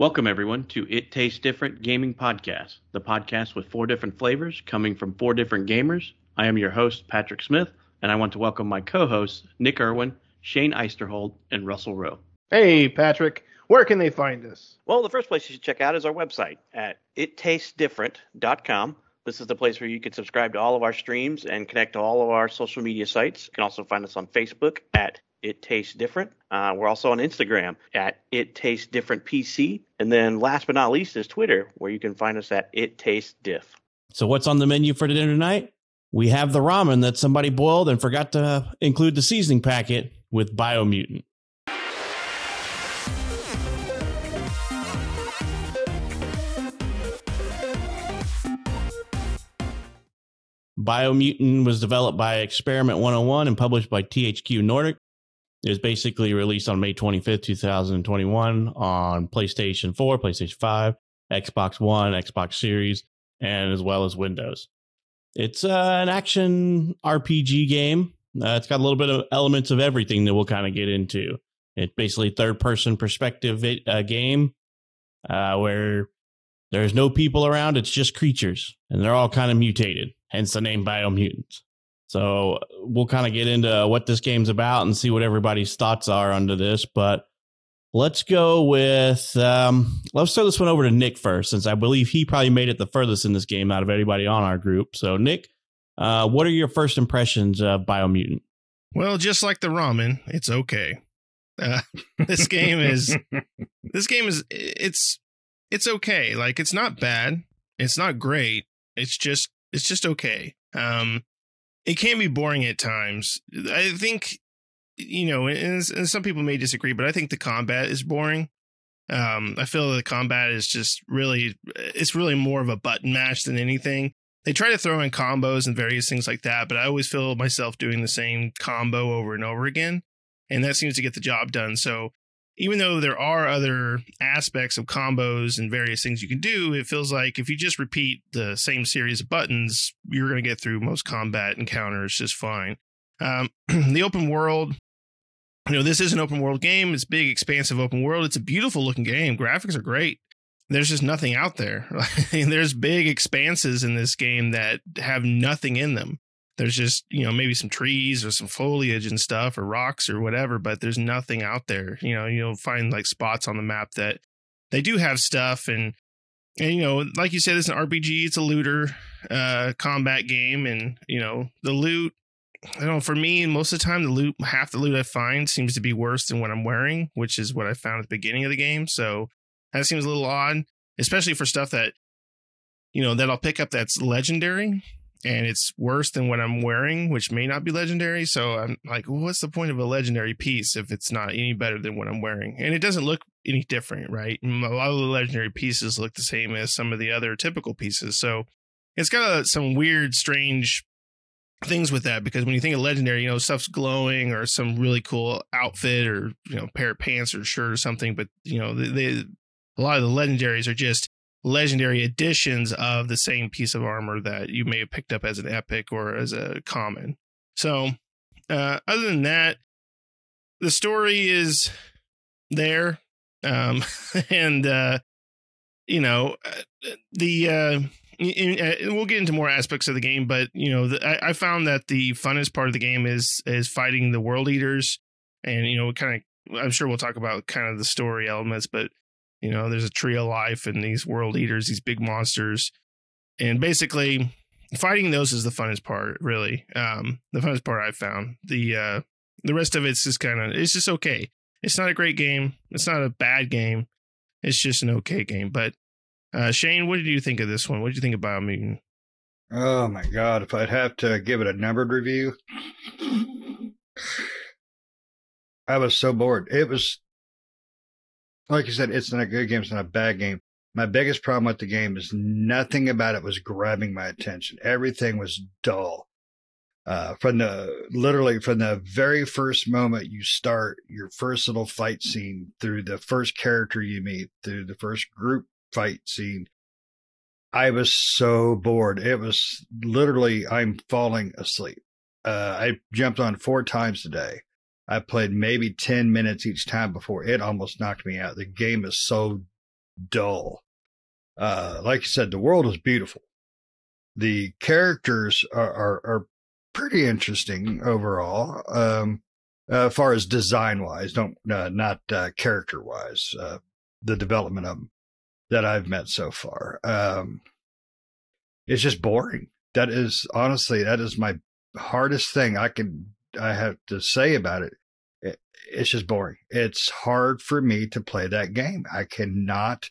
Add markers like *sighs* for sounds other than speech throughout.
Welcome, everyone, to It Tastes Different Gaming Podcast, the podcast with four different flavors coming from four different gamers. I am your host, Patrick Smith, and I want to welcome my co hosts, Nick Irwin, Shane Eisterhold, and Russell Rowe. Hey, Patrick. Where can they find us? Well, the first place you should check out is our website at ittastesdifferent.com. This is the place where you can subscribe to all of our streams and connect to all of our social media sites. You can also find us on Facebook at It Tastes Different. Uh, we're also on Instagram at It Tastes Different PC. And then last but not least is Twitter, where you can find us at It Tastes Diff. So, what's on the menu for dinner tonight? We have the ramen that somebody boiled and forgot to include the seasoning packet with Biomutant. Biomutant was developed by Experiment 101 and published by THQ Nordic. It was basically released on May 25th, 2021 on PlayStation 4, PlayStation 5, Xbox One, Xbox Series, and as well as Windows. It's uh, an action RPG game. Uh, it's got a little bit of elements of everything that we'll kind of get into. It's basically third person perspective uh, game uh, where there's no people around. It's just creatures, and they're all kind of mutated hence the name Biomutants. So we'll kind of get into what this game's about and see what everybody's thoughts are under this. But let's go with um, let's throw this one over to Nick first, since I believe he probably made it the furthest in this game out of anybody on our group. So Nick, uh, what are your first impressions of Biomutant? Well, just like the ramen, it's okay. Uh, *laughs* this game is *laughs* this game is it's it's okay. Like it's not bad. It's not great. It's just it's just okay. Um, it can be boring at times. I think, you know, and, and some people may disagree, but I think the combat is boring. Um, I feel the combat is just really, it's really more of a button mash than anything. They try to throw in combos and various things like that, but I always feel myself doing the same combo over and over again. And that seems to get the job done. So even though there are other aspects of combos and various things you can do, it feels like if you just repeat the same series of buttons, you're going to get through most combat encounters just fine. Um, *clears throat* the open world, you know, this is an open world game. It's big, expansive open world. It's a beautiful looking game. Graphics are great. There's just nothing out there. *laughs* There's big expanses in this game that have nothing in them there's just you know maybe some trees or some foliage and stuff or rocks or whatever but there's nothing out there you know you'll find like spots on the map that they do have stuff and and you know like you said it's an rpg it's a looter uh combat game and you know the loot I don't know. For me, most of the time, the loot, half the loot I find seems to be worse than what I'm wearing, which is what I found at the beginning of the game. So that seems a little odd, especially for stuff that, you know, that I'll pick up that's legendary and it's worse than what I'm wearing, which may not be legendary. So I'm like, well, what's the point of a legendary piece if it's not any better than what I'm wearing? And it doesn't look any different, right? A lot of the legendary pieces look the same as some of the other typical pieces. So it's got a, some weird, strange things with that because when you think of legendary, you know, stuff's glowing or some really cool outfit or, you know, pair of pants or shirt or something. But, you know, they a lot of the legendaries are just legendary editions of the same piece of armor that you may have picked up as an epic or as a common. So, uh, other than that, the story is there. Um, *laughs* and, uh, you know, uh, the, uh, in, uh, we'll get into more aspects of the game, but you know, the, I, I, found that the funnest part of the game is is fighting the world eaters, and you know, kind of. I'm sure we'll talk about kind of the story elements, but you know, there's a tree of life and these world eaters, these big monsters. And basically fighting those is the funnest part, really. Um, the funnest part I found. The uh the rest of it's just kind of it's just okay. It's not a great game. It's not a bad game. It's just an okay game. But uh Shane, what did you think of this one? What did you think about Mutant? Oh my god, if I'd have to give it a numbered review. I was so bored. It was like you said, it's not a good game. It's not a bad game. My biggest problem with the game is nothing about it was grabbing my attention. Everything was dull. Uh, from the literally from the very first moment you start your first little fight scene through the first character you meet through the first group fight scene, I was so bored. It was literally I'm falling asleep. Uh, I jumped on four times today. I played maybe 10 minutes each time before it almost knocked me out. The game is so dull. Uh, like you said, the world is beautiful. The characters are, are, are pretty interesting overall. Um, uh, far as design wise, don't uh, not uh, character wise. Uh, the development of them that I've met so far. Um, it's just boring. That is honestly that is my hardest thing I can I have to say about it. it. It's just boring. It's hard for me to play that game. I cannot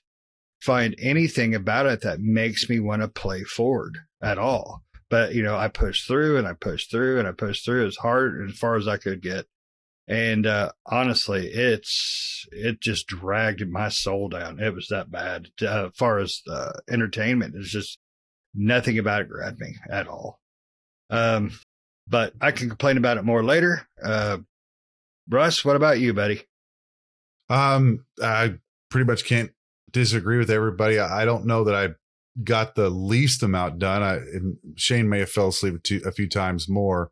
find anything about it that makes me want to play forward at all. But you know, I pushed through and I pushed through and I pushed through as hard as far as I could get. And uh, honestly, it's it just dragged my soul down. It was that bad. Uh, as far as uh, entertainment, it's just nothing about it grabbed me at all. Um, but I can complain about it more later. Uh, Russ, what about you, buddy? Um, I pretty much can't disagree with everybody. I, don't know that I got the least amount done. I Shane may have fell asleep a, two, a few times more,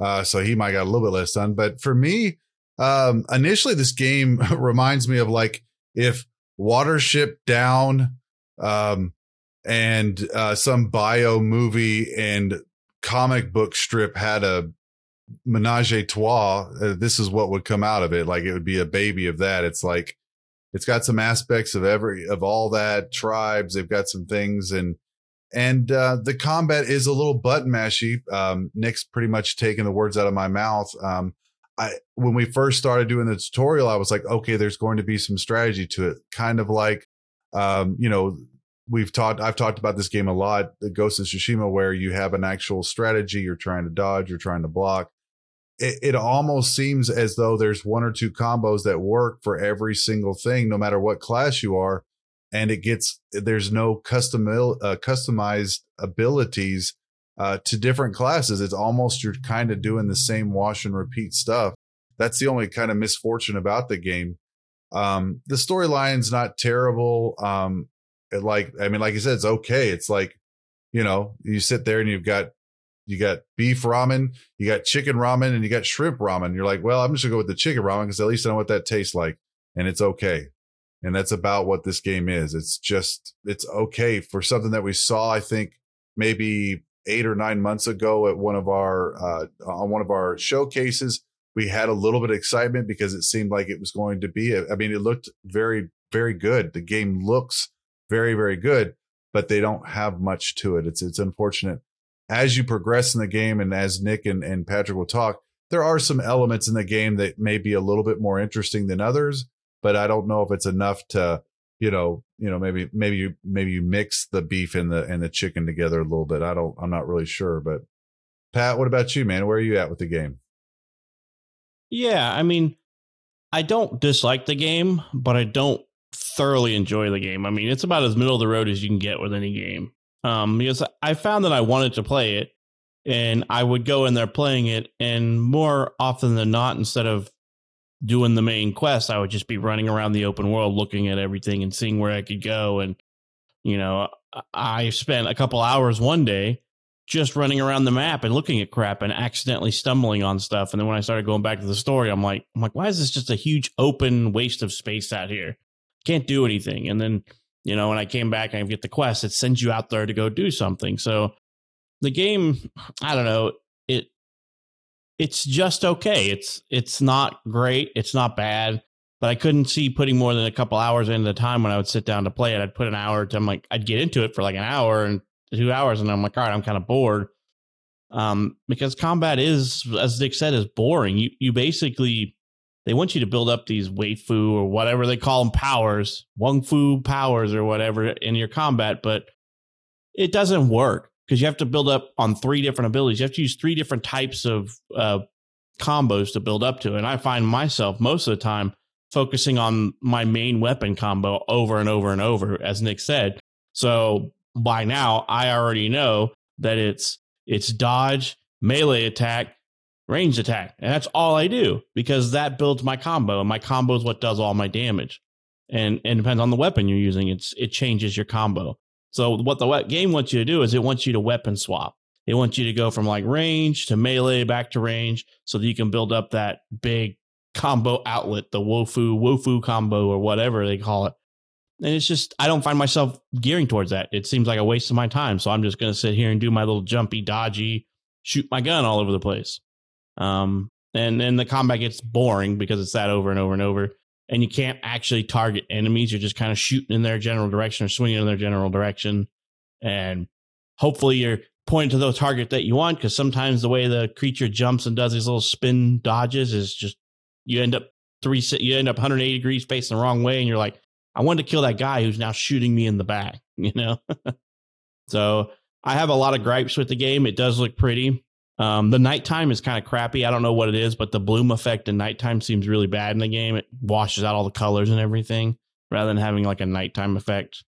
uh, so he might got a little bit less done. But for me, um, initially, this game *laughs* reminds me of like if Watership Down, um, and uh, some bio movie and comic book strip had a menage a trois. Uh, this is what would come out of it. Like it would be a baby of that. It's like it's got some aspects of every of all that tribes. They've got some things and and uh, the combat is a little button mashy. Um, Nick's pretty much taking the words out of my mouth. Um, I when we first started doing the tutorial, I was like, okay, there's going to be some strategy to it, kind of like um, you know we've talked i've talked about this game a lot the ghost of tsushima where you have an actual strategy you're trying to dodge you're trying to block. It, it, almost seems as though there's one or two combos that work for every single thing no matter what class you are and it gets there's no custom uh, customized abilities uh, to different classes. It's almost you're kind of doing the same wash and repeat stuff. That's the only kind of misfortune about the game. Um, the storyline's not terrible um, like I mean, like you said, it's okay. It's like, you know, you sit there and you've got you got beef ramen, you got chicken ramen, and you got shrimp ramen. You're like, well, I'm just gonna go with the chicken ramen because at least I know what that tastes like, and it's okay. And that's about what this game is. It's just it's okay for something that we saw. I think maybe eight or nine months ago at one of our uh, on one of our showcases. We had a little bit of excitement because it seemed like it was going to be. I mean, it looked very, very good. The game looks very, very good, but they don't have much to it. It's it's unfortunate. As you progress in the game, and as Nick and, and Patrick will talk, there are some elements in the game that may be a little bit more interesting than others, but I don't know if it's enough to, you know, you know, maybe maybe you maybe you mix the beef and the and the chicken together a little bit. I don't I'm not really sure, but Pat, what about you, man? Where are you at with the game? Yeah, I mean, I don't dislike the game, but I don't thoroughly enjoy the game. I mean, it's about as middle of the road as you can get with any game. Um, because I found that I wanted to play it and I would go in there playing it, and more often than not, instead of doing the main quest, I would just be running around the open world looking at everything and seeing where I could go. And, you know, I spent a couple hours one day just running around the map and looking at crap and accidentally stumbling on stuff. And then when I started going back to the story, I'm like, I'm like, why is this just a huge open waste of space out here? Can't do anything. And then, you know, when I came back, I get the quest, it sends you out there to go do something. So the game, I don't know, it it's just okay. It's it's not great. It's not bad. But I couldn't see putting more than a couple hours into the time when I would sit down to play it. I'd put an hour to I'm like I'd get into it for like an hour and two hours and I'm like, all right, I'm kind of bored. Um, because combat is, as Dick said, is boring. You you basically they want you to build up these waifu or whatever they call them powers, wung fu powers or whatever in your combat, but it doesn't work because you have to build up on three different abilities. You have to use three different types of uh, combos to build up to. And I find myself most of the time focusing on my main weapon combo over and over and over, as Nick said. So by now, I already know that it's it's dodge, melee attack, ranged attack. And that's all I do because that builds my combo. And my combo is what does all my damage. And, and depends on the weapon you're using. It's it changes your combo. So what the game wants you to do is it wants you to weapon swap. It wants you to go from like range to melee back to range so that you can build up that big combo outlet, the Wofu, Wofu combo or whatever they call it. and it's just I don't find myself gearing towards that. It seems like a waste of my time. So I'm just going to sit here and do my little jumpy, dodgy, shoot my gun all over the place. Um, and then the combat gets boring because it's that over and over and over, and you can't actually target enemies. You're just kind of shooting in their general direction or swinging in their general direction, and hopefully you're pointing to the target that you want. Because sometimes the way the creature jumps and does these little spin dodges is just you end up three you end up 180 degrees facing the wrong way, and you're like I wanted to kill that guy who's now shooting me in the back, *laughs* you know? *laughs* so I have a lot of gripes with the game. It does look pretty. Um, the nighttime is kind of crappy. I don't know what it is, but the bloom effect in nighttime seems really bad in the game. It washes out all the colors and everything rather than having like a nighttime effect.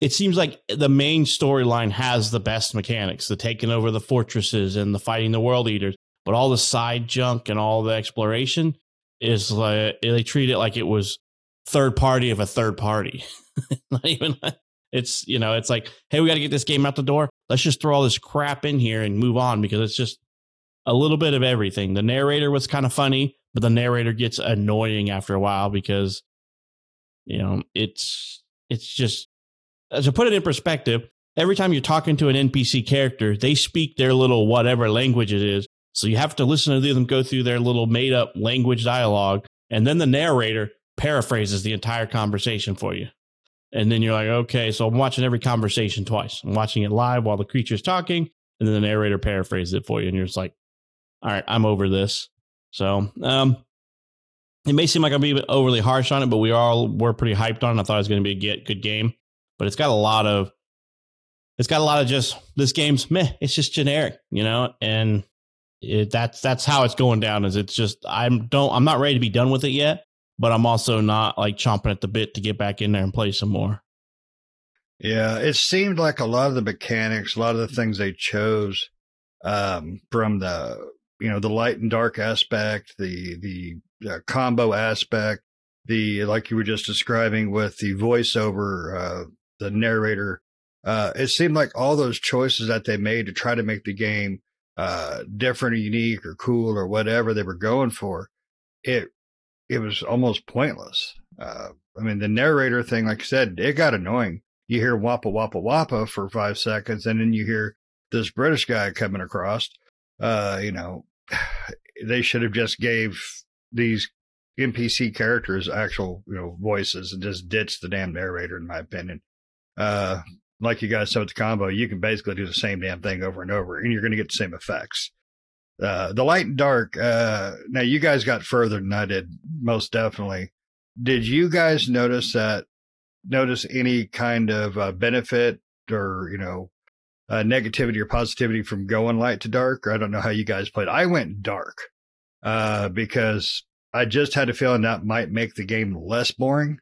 It seems like the main storyline has the best mechanics the taking over the fortresses and the fighting the world eaters, but all the side junk and all the exploration is like they treat it like it was third party of a third party. *laughs* Not even it's you know it's like hey we got to get this game out the door. Let's just throw all this crap in here and move on because it's just a little bit of everything. The narrator was kind of funny, but the narrator gets annoying after a while because you know it's it's just to put it in perspective. Every time you're talking to an NPC character, they speak their little whatever language it is. So you have to listen to them go through their little made up language dialogue. And then the narrator paraphrases the entire conversation for you. And then you're like, okay, so I'm watching every conversation twice. I'm watching it live while the creature's talking, and then the narrator paraphrases it for you, and you're just like, all right, I'm over this. So, um, it may seem like I'm being overly harsh on it, but we all were pretty hyped on it. I thought it was going to be a get, good game, but it's got a lot of, it's got a lot of just this game's meh. It's just generic, you know, and it, that's that's how it's going down. Is it's just I'm don't I'm not ready to be done with it yet, but I'm also not like chomping at the bit to get back in there and play some more. Yeah, it seemed like a lot of the mechanics, a lot of the things they chose um, from the you know the light and dark aspect, the the uh, combo aspect, the like you were just describing with the voiceover, uh, the narrator. Uh, it seemed like all those choices that they made to try to make the game uh, different or unique or cool or whatever they were going for, it it was almost pointless. Uh, I mean, the narrator thing, like I said, it got annoying. You hear wappa wappa wappa for five seconds, and then you hear this British guy coming across. Uh, you know, *sighs* they should have just gave these NPC characters actual, you know, voices and just ditched the damn narrator, in my opinion. Uh, like you guys said with the combo, you can basically do the same damn thing over and over, and you're going to get the same effects. Uh, the light and dark. Uh, now you guys got further than I did, most definitely. Did you guys notice that? Notice any kind of uh, benefit or you know uh, negativity or positivity from going light to dark? Or I don't know how you guys played. I went dark uh, because I just had a feeling that might make the game less boring.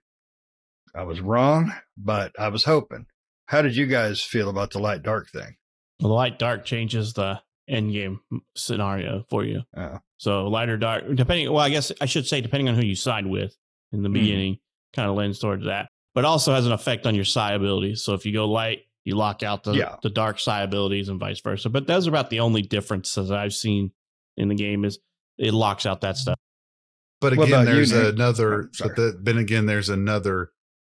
I was wrong, but I was hoping. How did you guys feel about the light dark thing? Well, the light dark changes the end game scenario for you. Oh. So lighter dark, depending. Well, I guess I should say depending on who you side with in the mm. beginning, kind of lends towards that. But also has an effect on your psi abilities. So if you go light, you lock out the yeah. the dark psi abilities and vice versa. But those are about the only differences I've seen in the game is it locks out that stuff. But again, there's you, another. Oh, but the, then again, there's another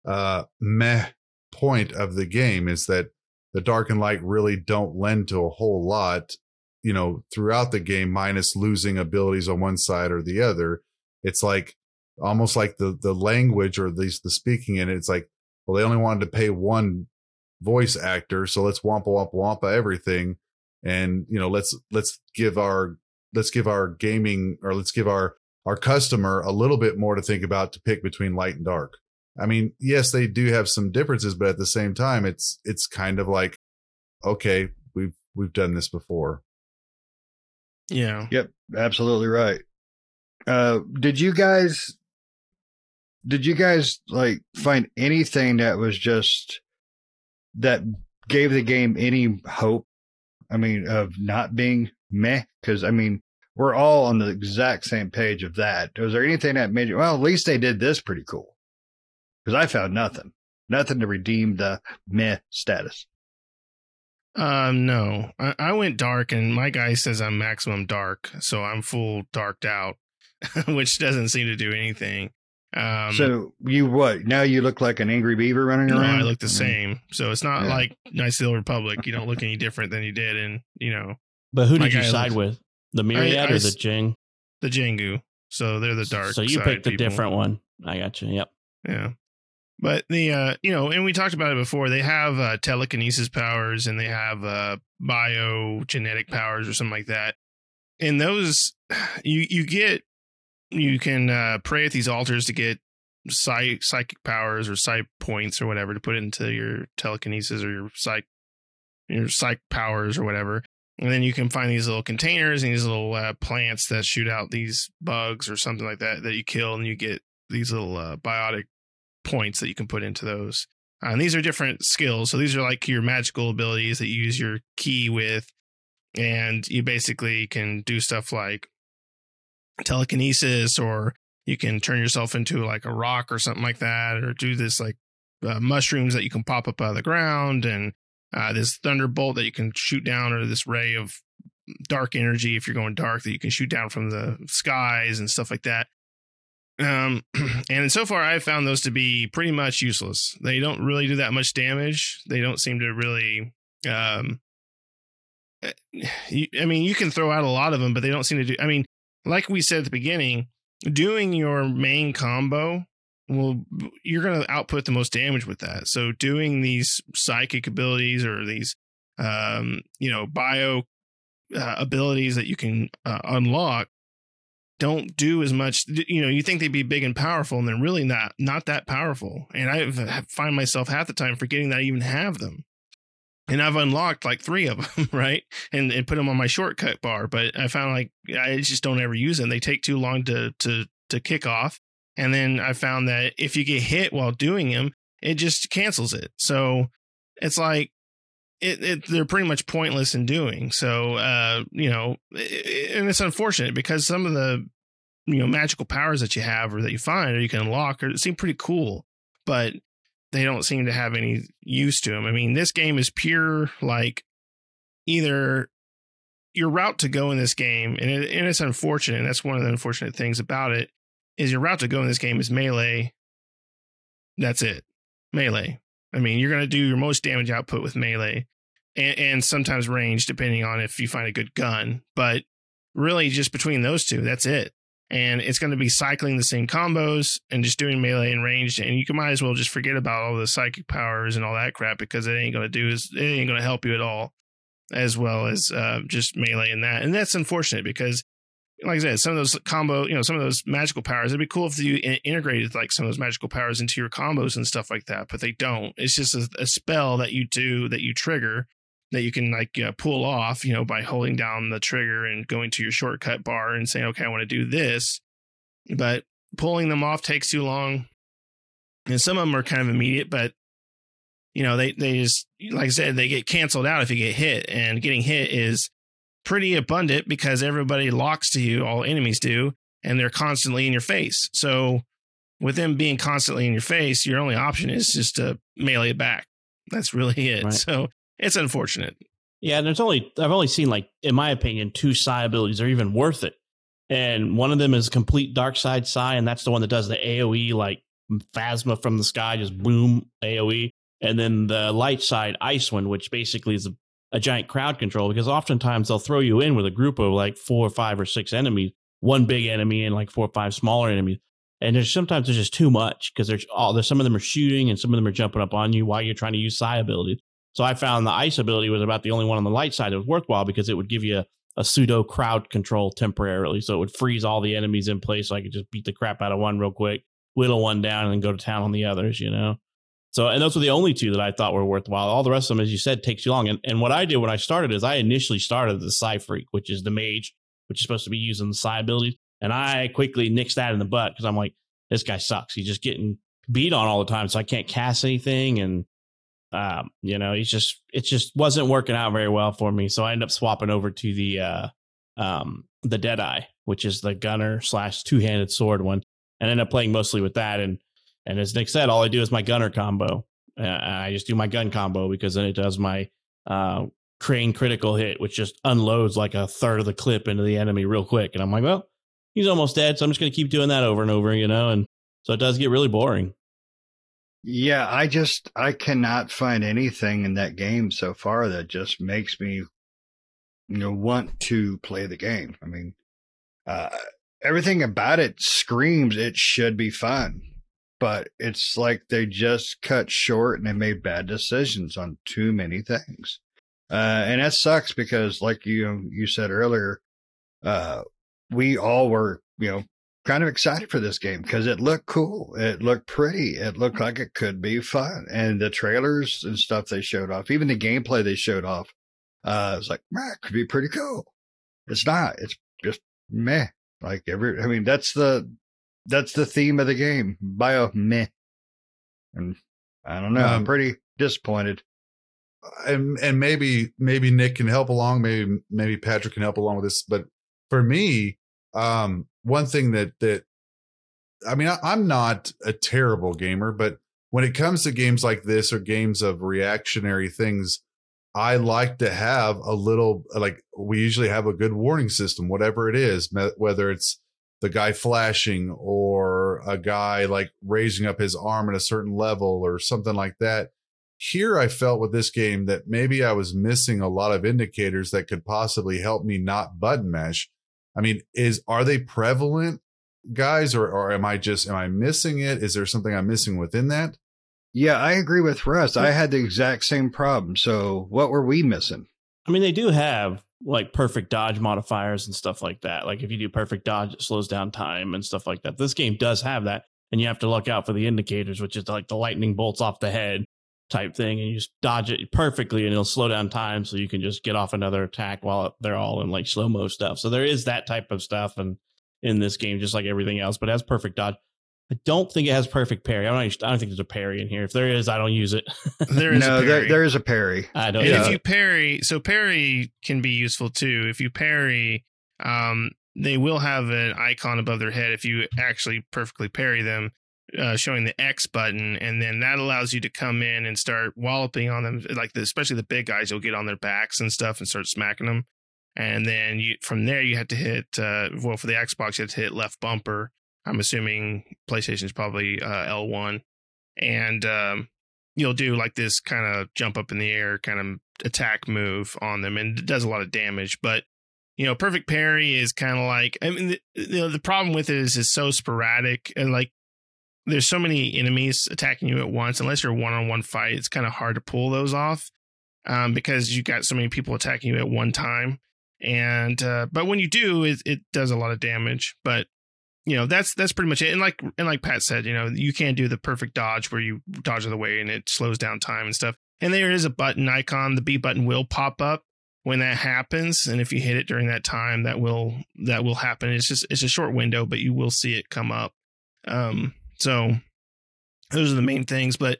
uh, meh point of the game is that the dark and light really don't lend to a whole lot you know, throughout the game, minus losing abilities on one side or the other. It's like almost like the the language or at least the speaking in it. It's like, well, they only wanted to pay one voice actor, so let's wampa wampa wampa everything, and you know, let's let's give our let's give our gaming or let's give our our customer a little bit more to think about to pick between light and dark. I mean, yes, they do have some differences, but at the same time, it's it's kind of like, okay, we've we've done this before. Yeah. Yep. Absolutely right. Uh, did you guys, did you guys like find anything that was just, that gave the game any hope? I mean, of not being meh? Cause I mean, we're all on the exact same page of that. Was there anything that made you, well, at least they did this pretty cool? Cause I found nothing, nothing to redeem the meh status. Um, no, I, I went dark, and my guy says I'm maximum dark, so I'm full darked out, *laughs* which doesn't seem to do anything. Um, so you what? Now you look like an angry beaver running no, around. I look the mean, same. So it's not Yeah. like Knights of the Old Republic. You don't look any different than you did and you know, But who did you side looks- with? The Myriad I or the s- Jing? the Jengu. So they're the dark. So you side picked a people. different one. I got you. Yep. Yeah. But the uh you know, and we talked about it before, they have uh telekinesis powers and they have uh biogenetic powers or something like that. And those *sighs* you you get you can uh pray at these altars to get psych psychic powers or psych points or whatever to put into your telekinesis or your psych your psych powers or whatever. And then you can find these little containers and these little uh, plants that shoot out these bugs or something like that that you kill, and you get these little uh, biotic points that you can put into those. Uh, and these are different skills. So these are like your magical abilities that you use your key with, and you basically can do stuff like telekinesis, or you can turn yourself into like a rock or something like that, or do this like uh, mushrooms that you can pop up out of the ground, and uh, this thunderbolt that you can shoot down, or this ray of dark energy if you're going dark that you can shoot down from the skies and stuff like that. Um, *clears throat* and so far, I've found those to be pretty much useless. They don't really do that much damage. They don't seem to really. Um, eh, I mean, you can throw out a lot of them, but they don't seem to do. I mean, like we said at the beginning, doing your main combo will you're going to output the most damage with that. So doing these psychic abilities or these, um, you know, bio uh, abilities that you can uh, unlock don't do as much you know you think they'd be big and powerful and they're really not not that powerful. And i find myself half the time forgetting that i even have them. And i've unlocked like three of *laughs* them right? And, and put them on my shortcut bar but i found like i just don't ever use them they take too long to to to kick off. And then i found that if you get hit while doing them it just cancels it. So it's like it, it, they're pretty much pointless in doing. So, uh, you know, i- and it's unfortunate because some of the, you know, magical powers that you have or that you find or you can unlock or seem pretty cool, but they don't seem to have any use to them. I mean, this game is pure like either your route to go in this game, and, it, and it's unfortunate. And that's one of the unfortunate things about it is your route to go in this game is melee. That's it, melee. I mean, you're going to do your most damage output with melee and, and sometimes range, depending on if you find a good gun. But really, just between those two, that's it. And it's going to be cycling the same combos and just doing melee and ranged. And you can might as well just forget about all the psychic powers and all that crap because it ain't going to do is it ain't going to help you at all, as well as uh, just melee and that. And that's unfortunate because like I said, some of those combo, you know, some of those magical powers, it'd be cool if you integrated like some of those magical powers into your combos and stuff like that, but they don't. It's just a, a spell that you do that you trigger that you can like uh, pull off, you know, by holding down the trigger and going to your shortcut bar and saying, okay, I want to do this. But pulling them off takes too long. And some of them are kind of immediate, but you know, they, they just, like I said, they get canceled out if you get hit and getting hit is pretty abundant because everybody locks to you, all enemies do, and they're constantly in your face. So with them being constantly in your face, your only option is just to melee it back. That's really it. Right. So it's unfortunate. Yeah, and there's only I've only seen like, in my opinion, two psi abilities are even worth it. And one of them is complete dark side psi, and that's the one that does the AoE like phasma from the sky, just boom AoE. And then the light side ice one, which basically is a, a giant crowd control because oftentimes they'll throw you in with a group of like four or five or six enemies, one big enemy and like four or five smaller enemies. And there's sometimes there's just too much because there's all there's some of them are shooting and some of them are jumping up on you while you're trying to use psi abilities. So I found the ice ability was about the only one on the light side that was worthwhile because it would give you a, a pseudo crowd control temporarily. So it would freeze all the enemies in place so I could just beat the crap out of one real quick, whittle one down, and go to town on the others, you know? So, and those were the only two that I thought were worthwhile. All the rest of them, as you said, takes you long. And, and what I did when I started is I initially started the Psi Freak, which is the mage, which is supposed to be using the Psi abilities. And I quickly nixed that in the butt because I'm like, this guy sucks. He's just getting beat on all the time. So I can't cast anything. And, um, you know, he's just, it just wasn't working out very well for me. So I ended up swapping over to the, uh, um, the Deadeye, which is the gunner slash two handed sword one, and ended up playing mostly with that. And, and as Nick said, all I do is my gunner combo. Uh, I just do my gun combo because then it does my uh, crane critical hit, which just unloads like a third of the clip into the enemy real quick. And I'm like, well, he's almost dead, so I'm just going to keep doing that over and over, you know. And So it does get really boring. Yeah, I just I cannot find anything in that game so far that just makes me you know want to play the game. I mean, uh everything about it screams it should be fun. But it's like they just cut short and they made bad decisions on too many things. Uh and that sucks because like you you said earlier, uh we all were, you know, kind of excited for this game because it looked cool. It looked pretty. It looked like it could be fun. And the trailers and stuff they showed off, even the gameplay they showed off, uh, was like, man, it could be pretty cool. It's not. It's just meh. Like every, I mean, that's the, that's the theme of the game. Bio meh. And I don't know. I'm Um, pretty disappointed. and and maybe maybe Nick can help along, maybe maybe Patrick can help along with this. But for me, um, one thing that that I mean, I, I'm not a terrible gamer, but when it comes to games like this or games of reactionary things, I like to have a little like we usually have a good warning system, whatever it is, whether it's the guy flashing or a guy like raising up his arm at a certain level or something like that here I felt with this game that maybe I was missing a lot of indicators that could possibly help me not button mash. I mean, is are they prevalent, guys, or or am I just am I missing it? Is there something I'm missing within that? Yeah, I agree with Russ. I had the exact same problem. So what were we missing? I mean, they do have like perfect dodge modifiers and stuff like that. Like if you do perfect dodge, it slows down time and stuff like that. This game does have that, and you have to look out for the indicators, which is like the lightning bolts off the head type thing, and you just dodge it perfectly, and it'll slow down time, so you can just get off another attack while they're all in like slow mo stuff. So there is that type of stuff, and in this game, just like everything else, but it has perfect dodge. I don't think it has perfect parry. I don't. I don't think there's a parry in here. If there is, I don't use it. *laughs* There is no, a there, parry. there is a parry. I don't. And if you parry, so parry can be useful too. If you parry, um, they will have an icon above their head if you actually perfectly parry them, uh, showing the X button, and then that allows you to come in and start walloping on them. Like the, especially the big guys, you'll get on their backs and stuff and start smacking them. And then you from there you have to hit. Uh, well, for the Xbox, you have to hit left bumper. I'm assuming PlayStation is probably uh, L1, and um, you'll do like this kind of jump up in the air kind of attack move on them and it does a lot of damage but you know perfect parry is kind of like i mean the, you know, the problem with it is it's so sporadic and like there's so many enemies attacking you at once. Unless you're one-on-one fight it's kind of hard to pull those off um, because you got so many people attacking you at one time. And uh, but when you do it, it does a lot of damage. But you know that's that's pretty much it. And like and like pat said you know you can't do the perfect dodge where you dodge out the way and it slows down time and stuff. And there is a button icon. The b button will pop up when that happens. And if you hit it during that time that will that will happen. It's just it's a short window but you will see it come up. Um so those are the main things but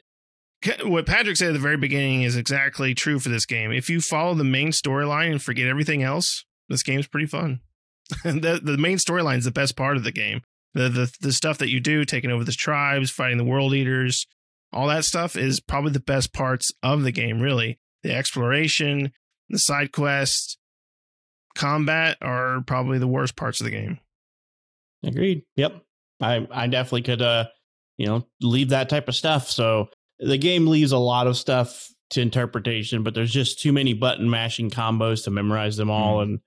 what patrick said at the very beginning is exactly true for this game if you follow the main storyline and forget everything else this game's pretty fun *laughs* the the main storyline is the best part of the game. The the the stuff that you do, taking over the tribes, fighting the world eaters, all that stuff is probably the best parts of the game. Really, the exploration, the side quests, combat are probably the worst parts of the game. Agreed. Yep. I I definitely could uh you know leave that type of stuff. So the game leaves a lot of stuff to interpretation, but there's just too many button mashing combos to memorize them all and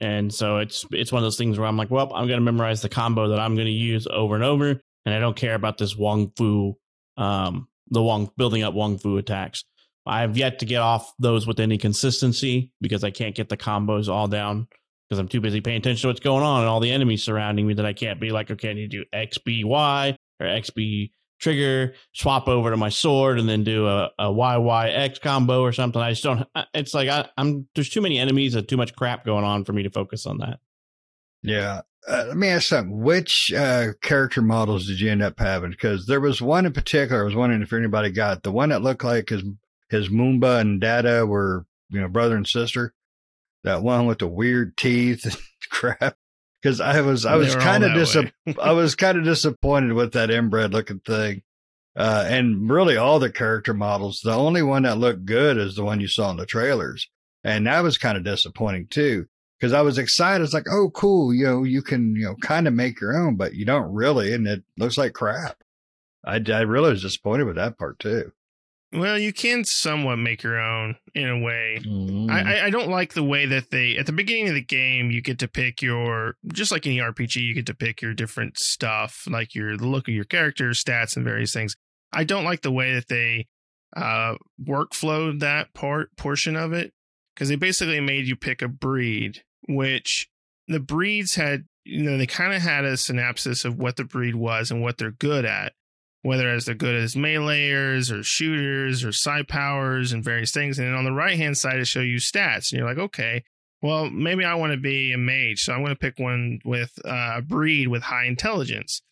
and so it's it's one of those things where I'm like, well, I'm gonna memorize the combo that I'm gonna use over and over, and I don't care about this Wung Fu um the Wung building up Wung Fu attacks. I have yet to get off those with any consistency because I can't get the combos all down because I'm too busy paying attention to what's going on and all the enemies surrounding me that I can't be like, okay, I need to do XBY or XB trigger, swap over to my sword, and then do a, a combo or something. I just don't. It's like I, I'm there's too many enemies and too much crap going on for me to focus on that. Yeah. Uh, let me ask something. Which uh, character models did you end up having? Because there was one in particular. I was wondering if anybody got the one that looked like his his Moomba and Dada were you know brother and sister. That one with the weird teeth and *laughs* crap. Because I was I was kind of disappointed. I was kind of disappointed with that inbred looking thing. Uh, and really all the character models. The only one that looked good is the one you saw in the trailers. And that was kind of disappointing too. because I was excited. It's like, oh, cool. You know, you can, you know, kind of make your own, but you don't really. And it looks like crap. I, I really was disappointed with that part too. Well, you can somewhat make your own in a way. Mm. I, I- I don't like the way that they at the beginning of the game you get to pick your just like any RPG you get to pick your different stuff like your the look of your character stats and various things. I don't like the way that they uh workflowed that part portion of it because they basically made you pick a breed which the breeds had you know they kind of had a synopsis of what the breed was and what they're good at whether as they're good as meleeers or shooters or side powers and various things. And then on the right hand side, it show you stats. And you're like, okay, well, maybe I want to be a mage. So I'm going to pick one with uh, a breed with high intelligence.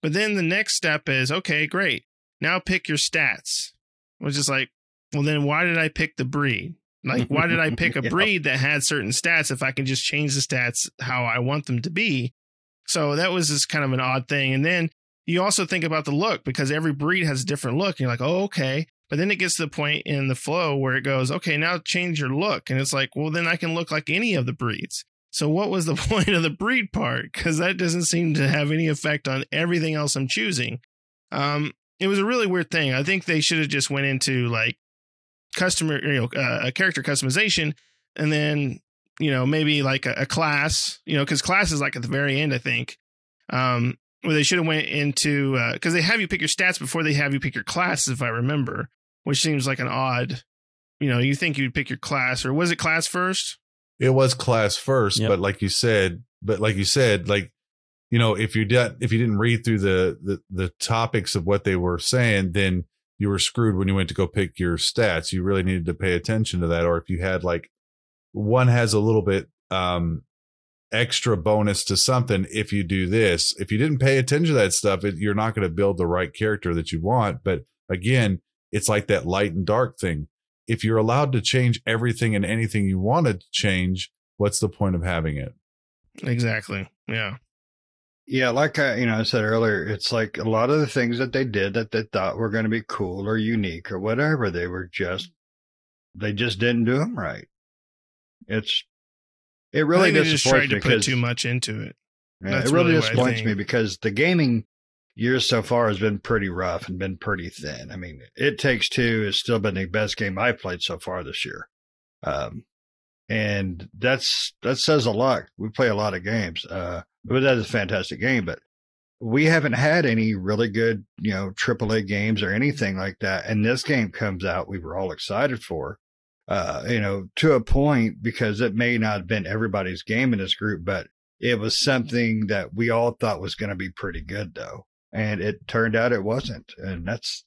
But then the next step is, okay, great. Now pick your stats. Which is like, well, then why did I pick the breed? Like, why did I *laughs* pick a breed that had certain stats if I can just change the stats how I want them to be? So that was just kind of an odd thing. And then you also think about the look because every breed has a different look. You're like, oh, okay. But then it gets to the point in the flow where it goes, okay, now change your look. And it's like, well, then I can look like any of the breeds. So what was the *laughs* point of the breed part? Because that doesn't seem to have any effect on everything else I'm choosing. Um, it was a really weird thing. I think they should have just went into like customer, you know, uh, a character customization, and then you know maybe like a, a class, you know, because class is like at the very end, I think. Um, where they should have went into because they have you pick your stats before they have you pick your class, if I remember, which seems like an odd. You know, you think you'd pick your class, or was it class first? it was class first Yep. but like you said but like you said like you know if you did if you didn't read through the, the the topics of what they were saying then you were screwed when you went to go pick your stats you really needed to pay attention to that or if you had like one has a little bit um extra bonus to something if you do this if you didn't pay attention to that stuff it, you're not going to build the right character that you want but again it's like that light and dark thing if you're allowed to change everything and anything you wanted to change, what's the point of having it? Exactly. Yeah. Yeah, like I, you know, I said earlier, it's like a lot of the things that they did that they thought were going to be cool or unique or whatever, they were just, they just didn't do them right. It's, it really think they just tried disappoints me to put because too much into it. Yeah, it really, really disappoints me because the gaming years so far has been pretty rough and been pretty thin. I mean, It Takes Two has still been the best game I've played so far this year. Um, and that's, that says a lot. We play a lot of games. Uh, but that is a fantastic game, but we haven't had any really good, you know, AAA games or anything like that. And this game comes out, we were all excited for, uh, you know, to a point because it may not have been everybody's game in this group, but it was something that we all thought was going to be pretty good though. And it turned out it wasn't. And that's,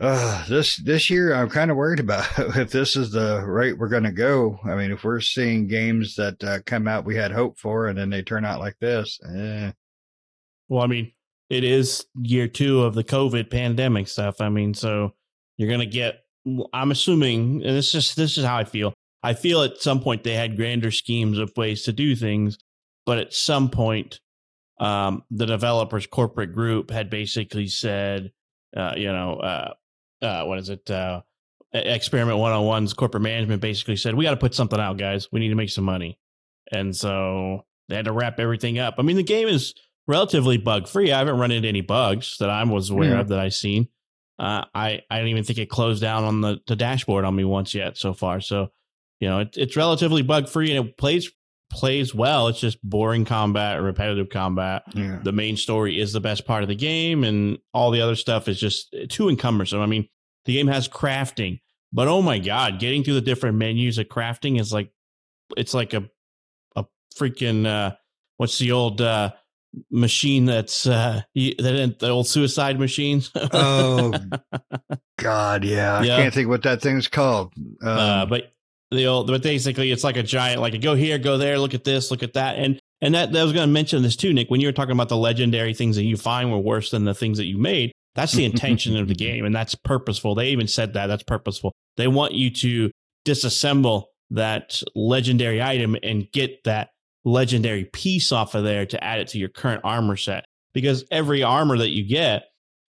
uh, this, this year I'm kind of worried about *laughs* if this is the rate we're going to go. I mean, if we're seeing games that uh, come out we had hope for and then they turn out like this, eh, Well, I mean, it is year two of the COVID pandemic stuff. I mean, so you're gonna get. I'm assuming, and this is this is how I feel. I feel at some point they had grander schemes of ways to do things, but at some point, um, the developers corporate group had basically said, uh, you know, uh, uh, what is it? Uh, Experiment 101's corporate management basically said, we got to put something out, guys. We need to make some money. And so they had to wrap everything up. I mean, the game is relatively bug free. I haven't run into any bugs that I was aware Yeah. of that I've seen. Uh, I I don't even think it closed down on the, the dashboard on me once yet so far. So you know it, it's relatively bug free and it plays plays well. It's just boring combat, repetitive combat. yeah. The main story is the best part of the game, and all the other stuff is just too encumbersome. I mean, the game has crafting, but oh my god, getting through the different menus of crafting is like it's like a a freaking uh, what's the old uh, machine that's uh, that the old suicide machines. Oh, *laughs* God, yeah. Yeah. I can't think what that thing's called. Um, uh, but the old, but basically, it's like a giant. Like go here, go there, look at this, look at that, and and that, that I was going to mention this too, Nick. When you were talking about the legendary things that you find were worse than the things that you made, that's the intention of the *laughs* game, and that's purposeful. They even said that that's purposeful. They want you to disassemble that legendary item and get that legendary piece off of there to add it to your current armor set. Because every armor that you get,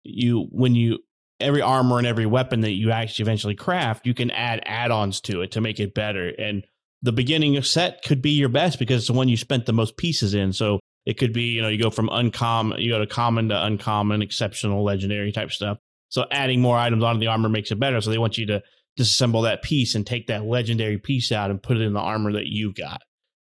you when you every armor and every weapon that you actually eventually craft, you can add add-ons to it to make it better. And the beginning set could be your best because it's the one you spent the most pieces in. So it could be, you know, you go from uncommon, you go to common to uncommon, exceptional, legendary type stuff. So adding more items onto the armor makes it better. So they want you to disassemble that piece and take that legendary piece out and put it in the armor that you've got,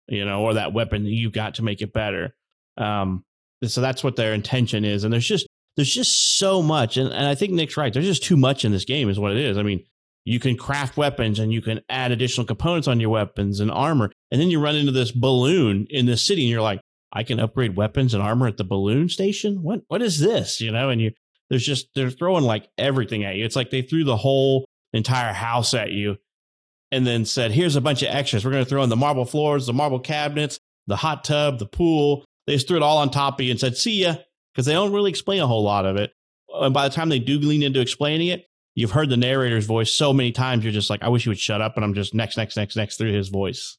you know, or that weapon that you got to make it better. Um, so that's what their intention is. And there's just there's just so much, and, and I think Nick's right. There's just too much in this game, is what it is. I mean, you can craft weapons and you can add additional components on your weapons and armor, and then you run into this balloon in the city, and you're like, I can upgrade weapons and armor at the balloon station. What what is this? You know, and you there's just they're throwing like everything at you. It's like they threw the whole entire house at you and then said, here's a bunch of extras. We're going to throw in the marble floors, the marble cabinets, the hot tub, the pool. They just threw it all on top of you and said, see ya, because they don't really explain a whole lot of it. And by the time they do lean into explaining it, you've heard the narrator's voice so many times, you're just like, I wish he would shut up. And I'm just next, next, next, next through his voice.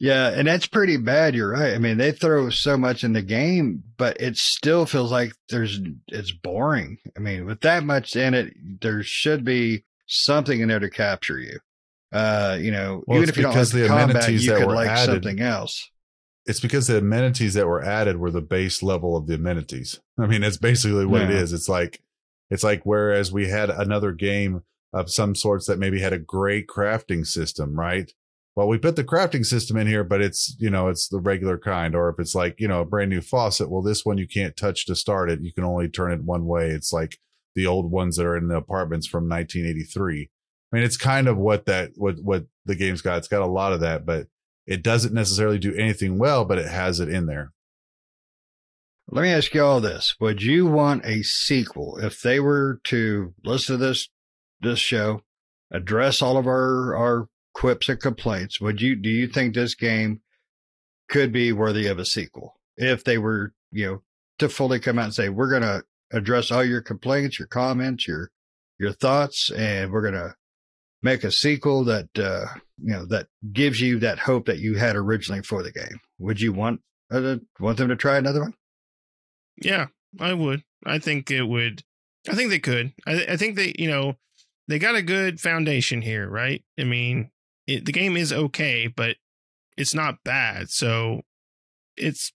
Yeah, and that's pretty bad. You're right. I mean, they throw so much in the game, but it still feels like there's it's boring. I mean, with that much in it, there should be something in there to capture you. Uh, you know, Well, even if you don't like the the combat, amenities you that could were like added- something else. it's because the amenities that were added were the base level of the amenities. I mean, it's basically what it Yeah. is. It's like it's like whereas we had another game of some sorts that maybe had a great crafting system, right? Well, we put the crafting system in here, but it's you know it's the regular kind. Or if it's like you know a brand new faucet, well, this one you can't touch to start it. You can only turn it one way. It's like the old ones that are in the apartments from 1983. I mean, it's kind of what that what what the game's got. It's got a lot of that, but it doesn't necessarily do anything well, but it has it in there. Let me ask you all this: Would you want a sequel if they were to listen to this this show, address all of our our quips and complaints? Would you do you think this game could be worthy of a sequel if they were you know to fully come out and say we're going to address all your complaints, your comments, your your thoughts, and we're going to make a sequel that uh you know that gives you that hope that you had originally for the game? Would you want uh, want them to try another one? Yeah, I would. I think it would. I think they could. I, I think they, you know, they got a good foundation here, right? I mean, it, the game is okay, but it's not bad. So it's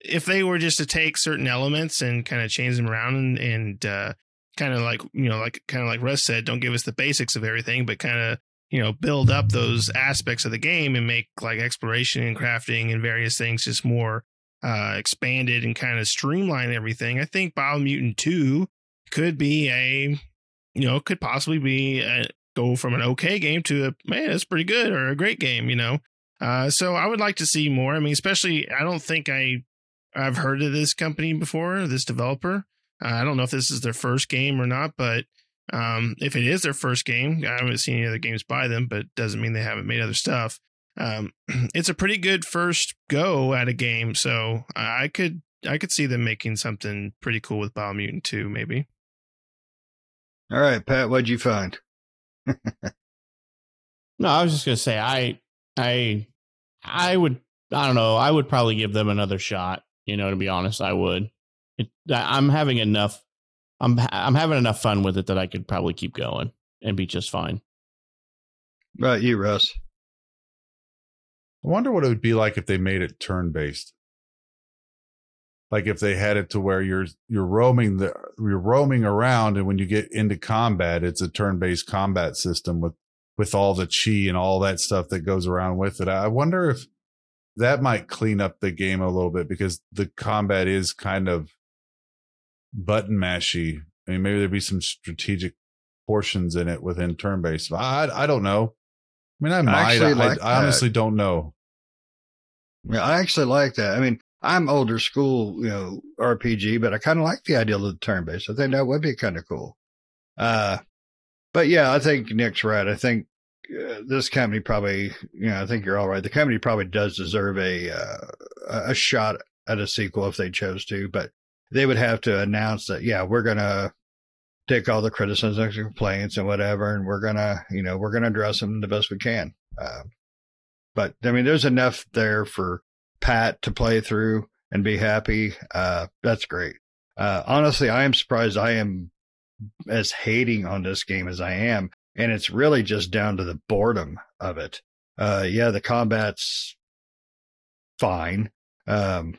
if they were just to take certain elements and kind of change them around and, and uh, kind of like you know, like kind of like Russ said, don't give us the basics of everything, but kind of you know build up those aspects of the game and make like exploration and crafting and various things just more uh, expanded and kind of streamline everything. I think Biomutant 2 could be a, you know, could possibly be a, go from an okay game to a, man, that's pretty good or a great game, you know? Uh, so I would like to see more. I mean, especially, I don't think I, I've heard of this company before, this developer. Uh, I don't know if this is their first game or not, but um, if it is their first game, I haven't seen any other games by them, but doesn't mean they haven't made other stuff um, *clears throat* it's a pretty good first go at a game. So I could I could see them making something pretty cool with Biomutant 2, maybe. All right, Pat, what'd you find? *laughs* No, I was just gonna say I I I would I don't know I would probably give them another shot. You know, to be honest, I would. It, I'm having enough. I'm I'm having enough fun with it that I could probably keep going and be just fine. Right, you, Russ. I wonder what it would be like if they made it turn based. Like if they had it to where you're you're roaming the you're roaming around, and when you get into combat, it's a turn based combat system with with all the chi and all that stuff that goes around with it. I wonder if that might clean up the game a little bit because the combat is kind of button mashy. I mean, maybe there'd be some strategic portions in it within turn based. I I don't know. I mean, I might. actually I, like I honestly don't know. Yeah, I actually like that. I mean, I'm older school, you know, RPG, but I kind of like the idea of the turn based. I think that would be kind of cool. Uh, but yeah, I think Nick's right. I think uh, this company probably, you know, I think you're all right. The company probably does deserve a uh, a shot at a sequel if they chose to, but they would have to announce that, yeah, we're gonna take all the criticisms and complaints and whatever, and we're gonna, you know, we're gonna address them the best we can. Uh, but I mean, there's enough there for Pat to play through and be happy. Uh, that's great. Uh, honestly, I am surprised I am as hating on this game as I am. And it's really just down to the boredom of it. Uh, yeah, the combat's fine. Um,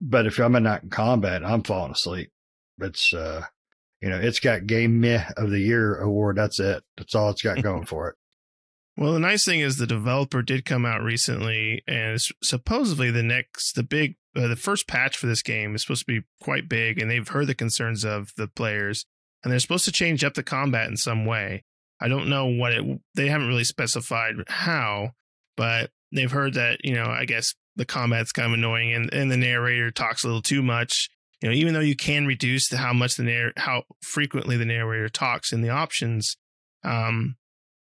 but if I'm not in combat, I'm falling asleep. It's, uh, you know, it's got game meh of the year award. That's it. That's all it's got going *laughs* for it. Well, the nice thing is the developer did come out recently, and supposedly the next, the big, uh, the first patch for this game is supposed to be quite big, and they've heard the concerns of the players, and they're supposed to change up the combat in some way. I don't know what it. They haven't really specified how, but they've heard that you know. I guess the combat's kind of annoying, and and the narrator talks a little too much. You know, even though you can reduce how much the narr- how frequently the narrator talks in the options, um,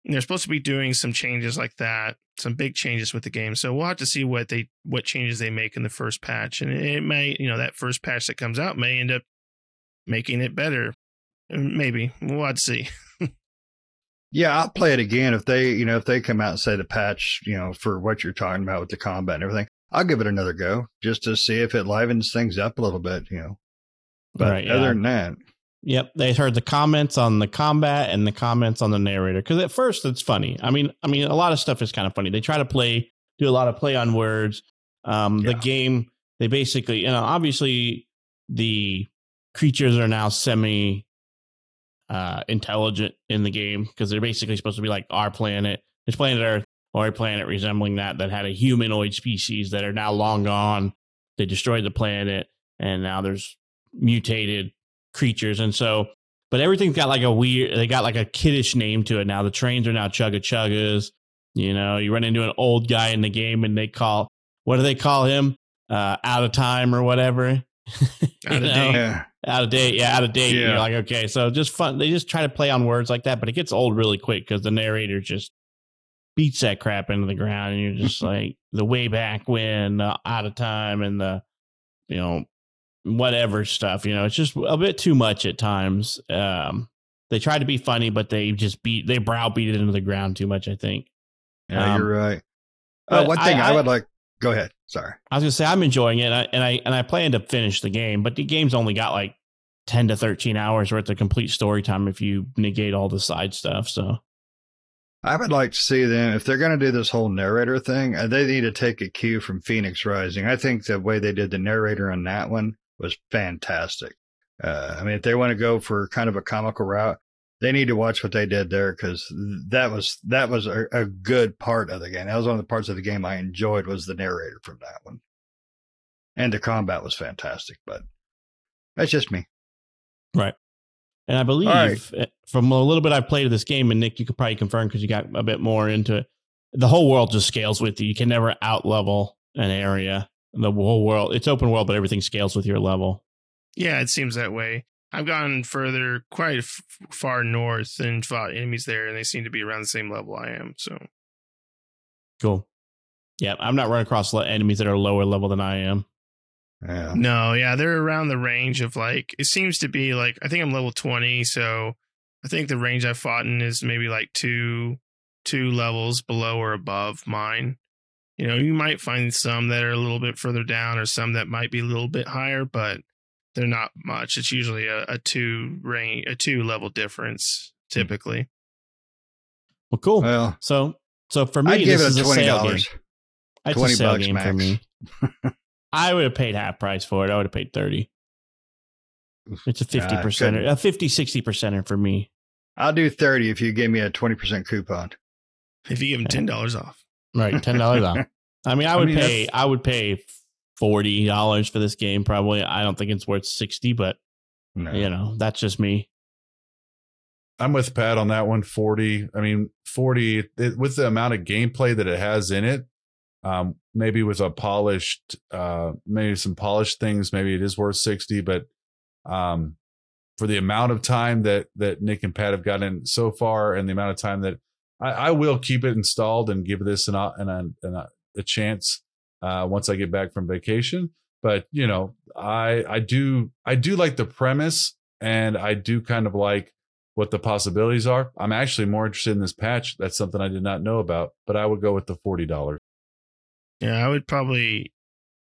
they're supposed to be doing some changes like that, some big changes with the game. So we'll have to see what they what changes they make in the first patch, and it may you know that first patch that comes out may end up making it better. Maybe we'll have to see. *laughs* yeah, I'll play it again if they you know if they come out and say the patch you know for what you're talking about with the combat and everything. I'll give it another go just to see if it livens things up a little bit. You know, but Right, other yeah. than that, Yep, they heard the comments on the combat and the comments on the narrator. Because at first it's funny. I mean, I mean, a lot of stuff is kind of funny. They try to play, do a lot of play on words. Um, The game, they basically, you know, obviously the creatures are now semi uh, intelligent in the game because they're basically supposed to be like our planet, it's planet Earth, or a planet resembling that that had a humanoid species that are now long gone. They destroyed the planet, and now there's mutated creatures, and so. But everything's got like a weird. They got like a kiddish name to it now. The trains are now chugga chuggas. You know, you run into an old guy in the game, and they call what do they call him? Uh, out of time or whatever. *laughs* Out of know? date. yeah, out of date yeah out of date Yeah. you're like okay so just fun they just try to play on words like that but it gets old really quick because the narrator just beats that crap into the ground and you're just like the way back when uh, out of time and the you know whatever stuff you know it's just a bit too much at times um they try to be funny but they just beat they browbeat it into the ground too much i think yeah, Um, you're right. Uh, one thing I- I, I- would like. Go ahead. Sorry. I was gonna say I'm enjoying it, and I and I, and I plan to finish the game, but the game's only got like ten to thirteen hours worth of complete story time if you negate all the side stuff. So I would like to see them if they're going to do this whole narrator thing. uh, They need to take a cue from Fenyx Rising. I think the way they did the narrator on that one was fantastic. Uh, I mean, if they want to go for kind of a comical route, they need to watch what they did there because that was that was a, a good part of the game. That was one of the parts of the game I enjoyed was the narrator from that one, and the combat was fantastic. But that's just me. And I believe right. eh, from a little bit I've played of this game, and Nick, you could probably confirm because you got a bit more into it. The whole world just scales with you. You can never out level an area. The whole world, it's open world, but everything scales with your level. Yeah, it seems that way. I've gone further, quite f- far north, and fought enemies there, and they seem to be around the same level I am. So Cool. Yeah, I'm not running across enemies that are lower level than I am. Yeah. no, yeah, they're around the range of like it seems to be like I think I'm level twenty, so I think the range I've fought in is maybe like two two levels below or above mine. You know, you might find some that are a little bit further down, or some that might be a little bit higher, but they're not much. It's usually a, a two range, a two level difference hmm. typically. Well, cool. Well, So, so for me, I'd give this it is a a twenty sale game. dollars. It's 20 a sale bucks game for me. *laughs* I would have paid half price for it. I would have paid 30. It's a 50 percent, a 50, 60 percenter for me. I'll do thirty if you give me a twenty percent coupon. If you give them ten dollars off, Right. *laughs* $10 off. I mean, I I would mean, pay, that's- I would pay $40 for this game. Probably. I don't think it's worth 60, but No. you know, that's just me. I'm with Pat on that one. 40. I mean, 40 it, with the amount of gameplay that it has in it. Um, maybe with a polished, uh, maybe some polished things, maybe it is worth 60, but, um, for the amount of time that, that Nick and Pat have gotten so far and the amount of time that I, I will keep it installed and give this an, an, an, an, a chance, uh, once I get back from vacation. But, you know, I, I do, I do like the premise and I do kind of like, what the possibilities are. I'm actually more interested in this patch. That's something I did not know about, but I would go with the forty dollars. Yeah, I would probably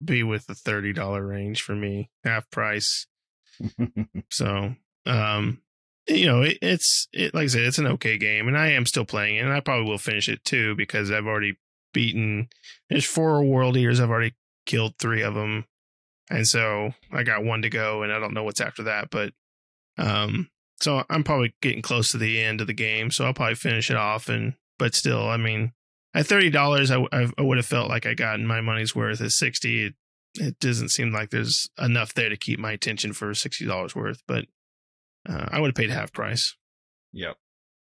be with the thirty dollar range for me, half price. *laughs* So, um, you know, it, it's it like I said, it's an okay game, and I am still playing it, and I probably will finish it too because I've already beaten. There's four world eaters. I've already killed three of them, and so I got one to go, and I don't know what's after that, but um, so I'm probably getting close to the end of the game, so I'll probably finish it off, and but still, I mean, at thirty dollars, I, I, I would have felt like I got my money's worth. At sixty, it, it doesn't seem like there's enough there to keep my attention for sixty dollars worth, but uh, I would have paid half price. Yep.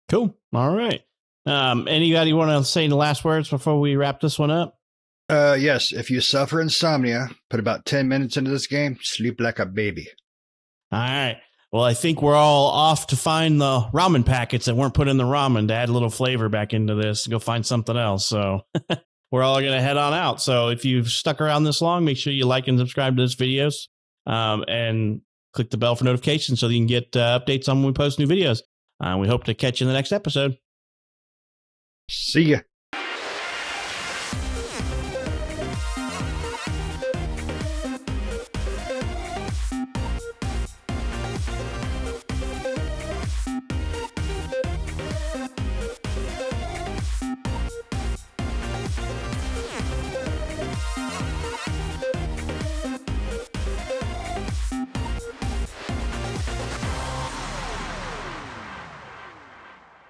Cool. All right. Um, anybody want to say the last words before we wrap this one up? Uh, yes. If you suffer insomnia, put about 10 minutes into this game, sleep like a baby. All right. Well, I think we're all off to find the ramen packets that weren't put in the ramen to add a little flavor back into this. Go find something else. So *laughs* we're all going to head on out. So if you've stuck around this long, make sure you like and subscribe to this videos. Um, and click the bell for notifications so you can get uh, updates on when we post new videos. Uh, we hope to catch you in the next episode. See ya.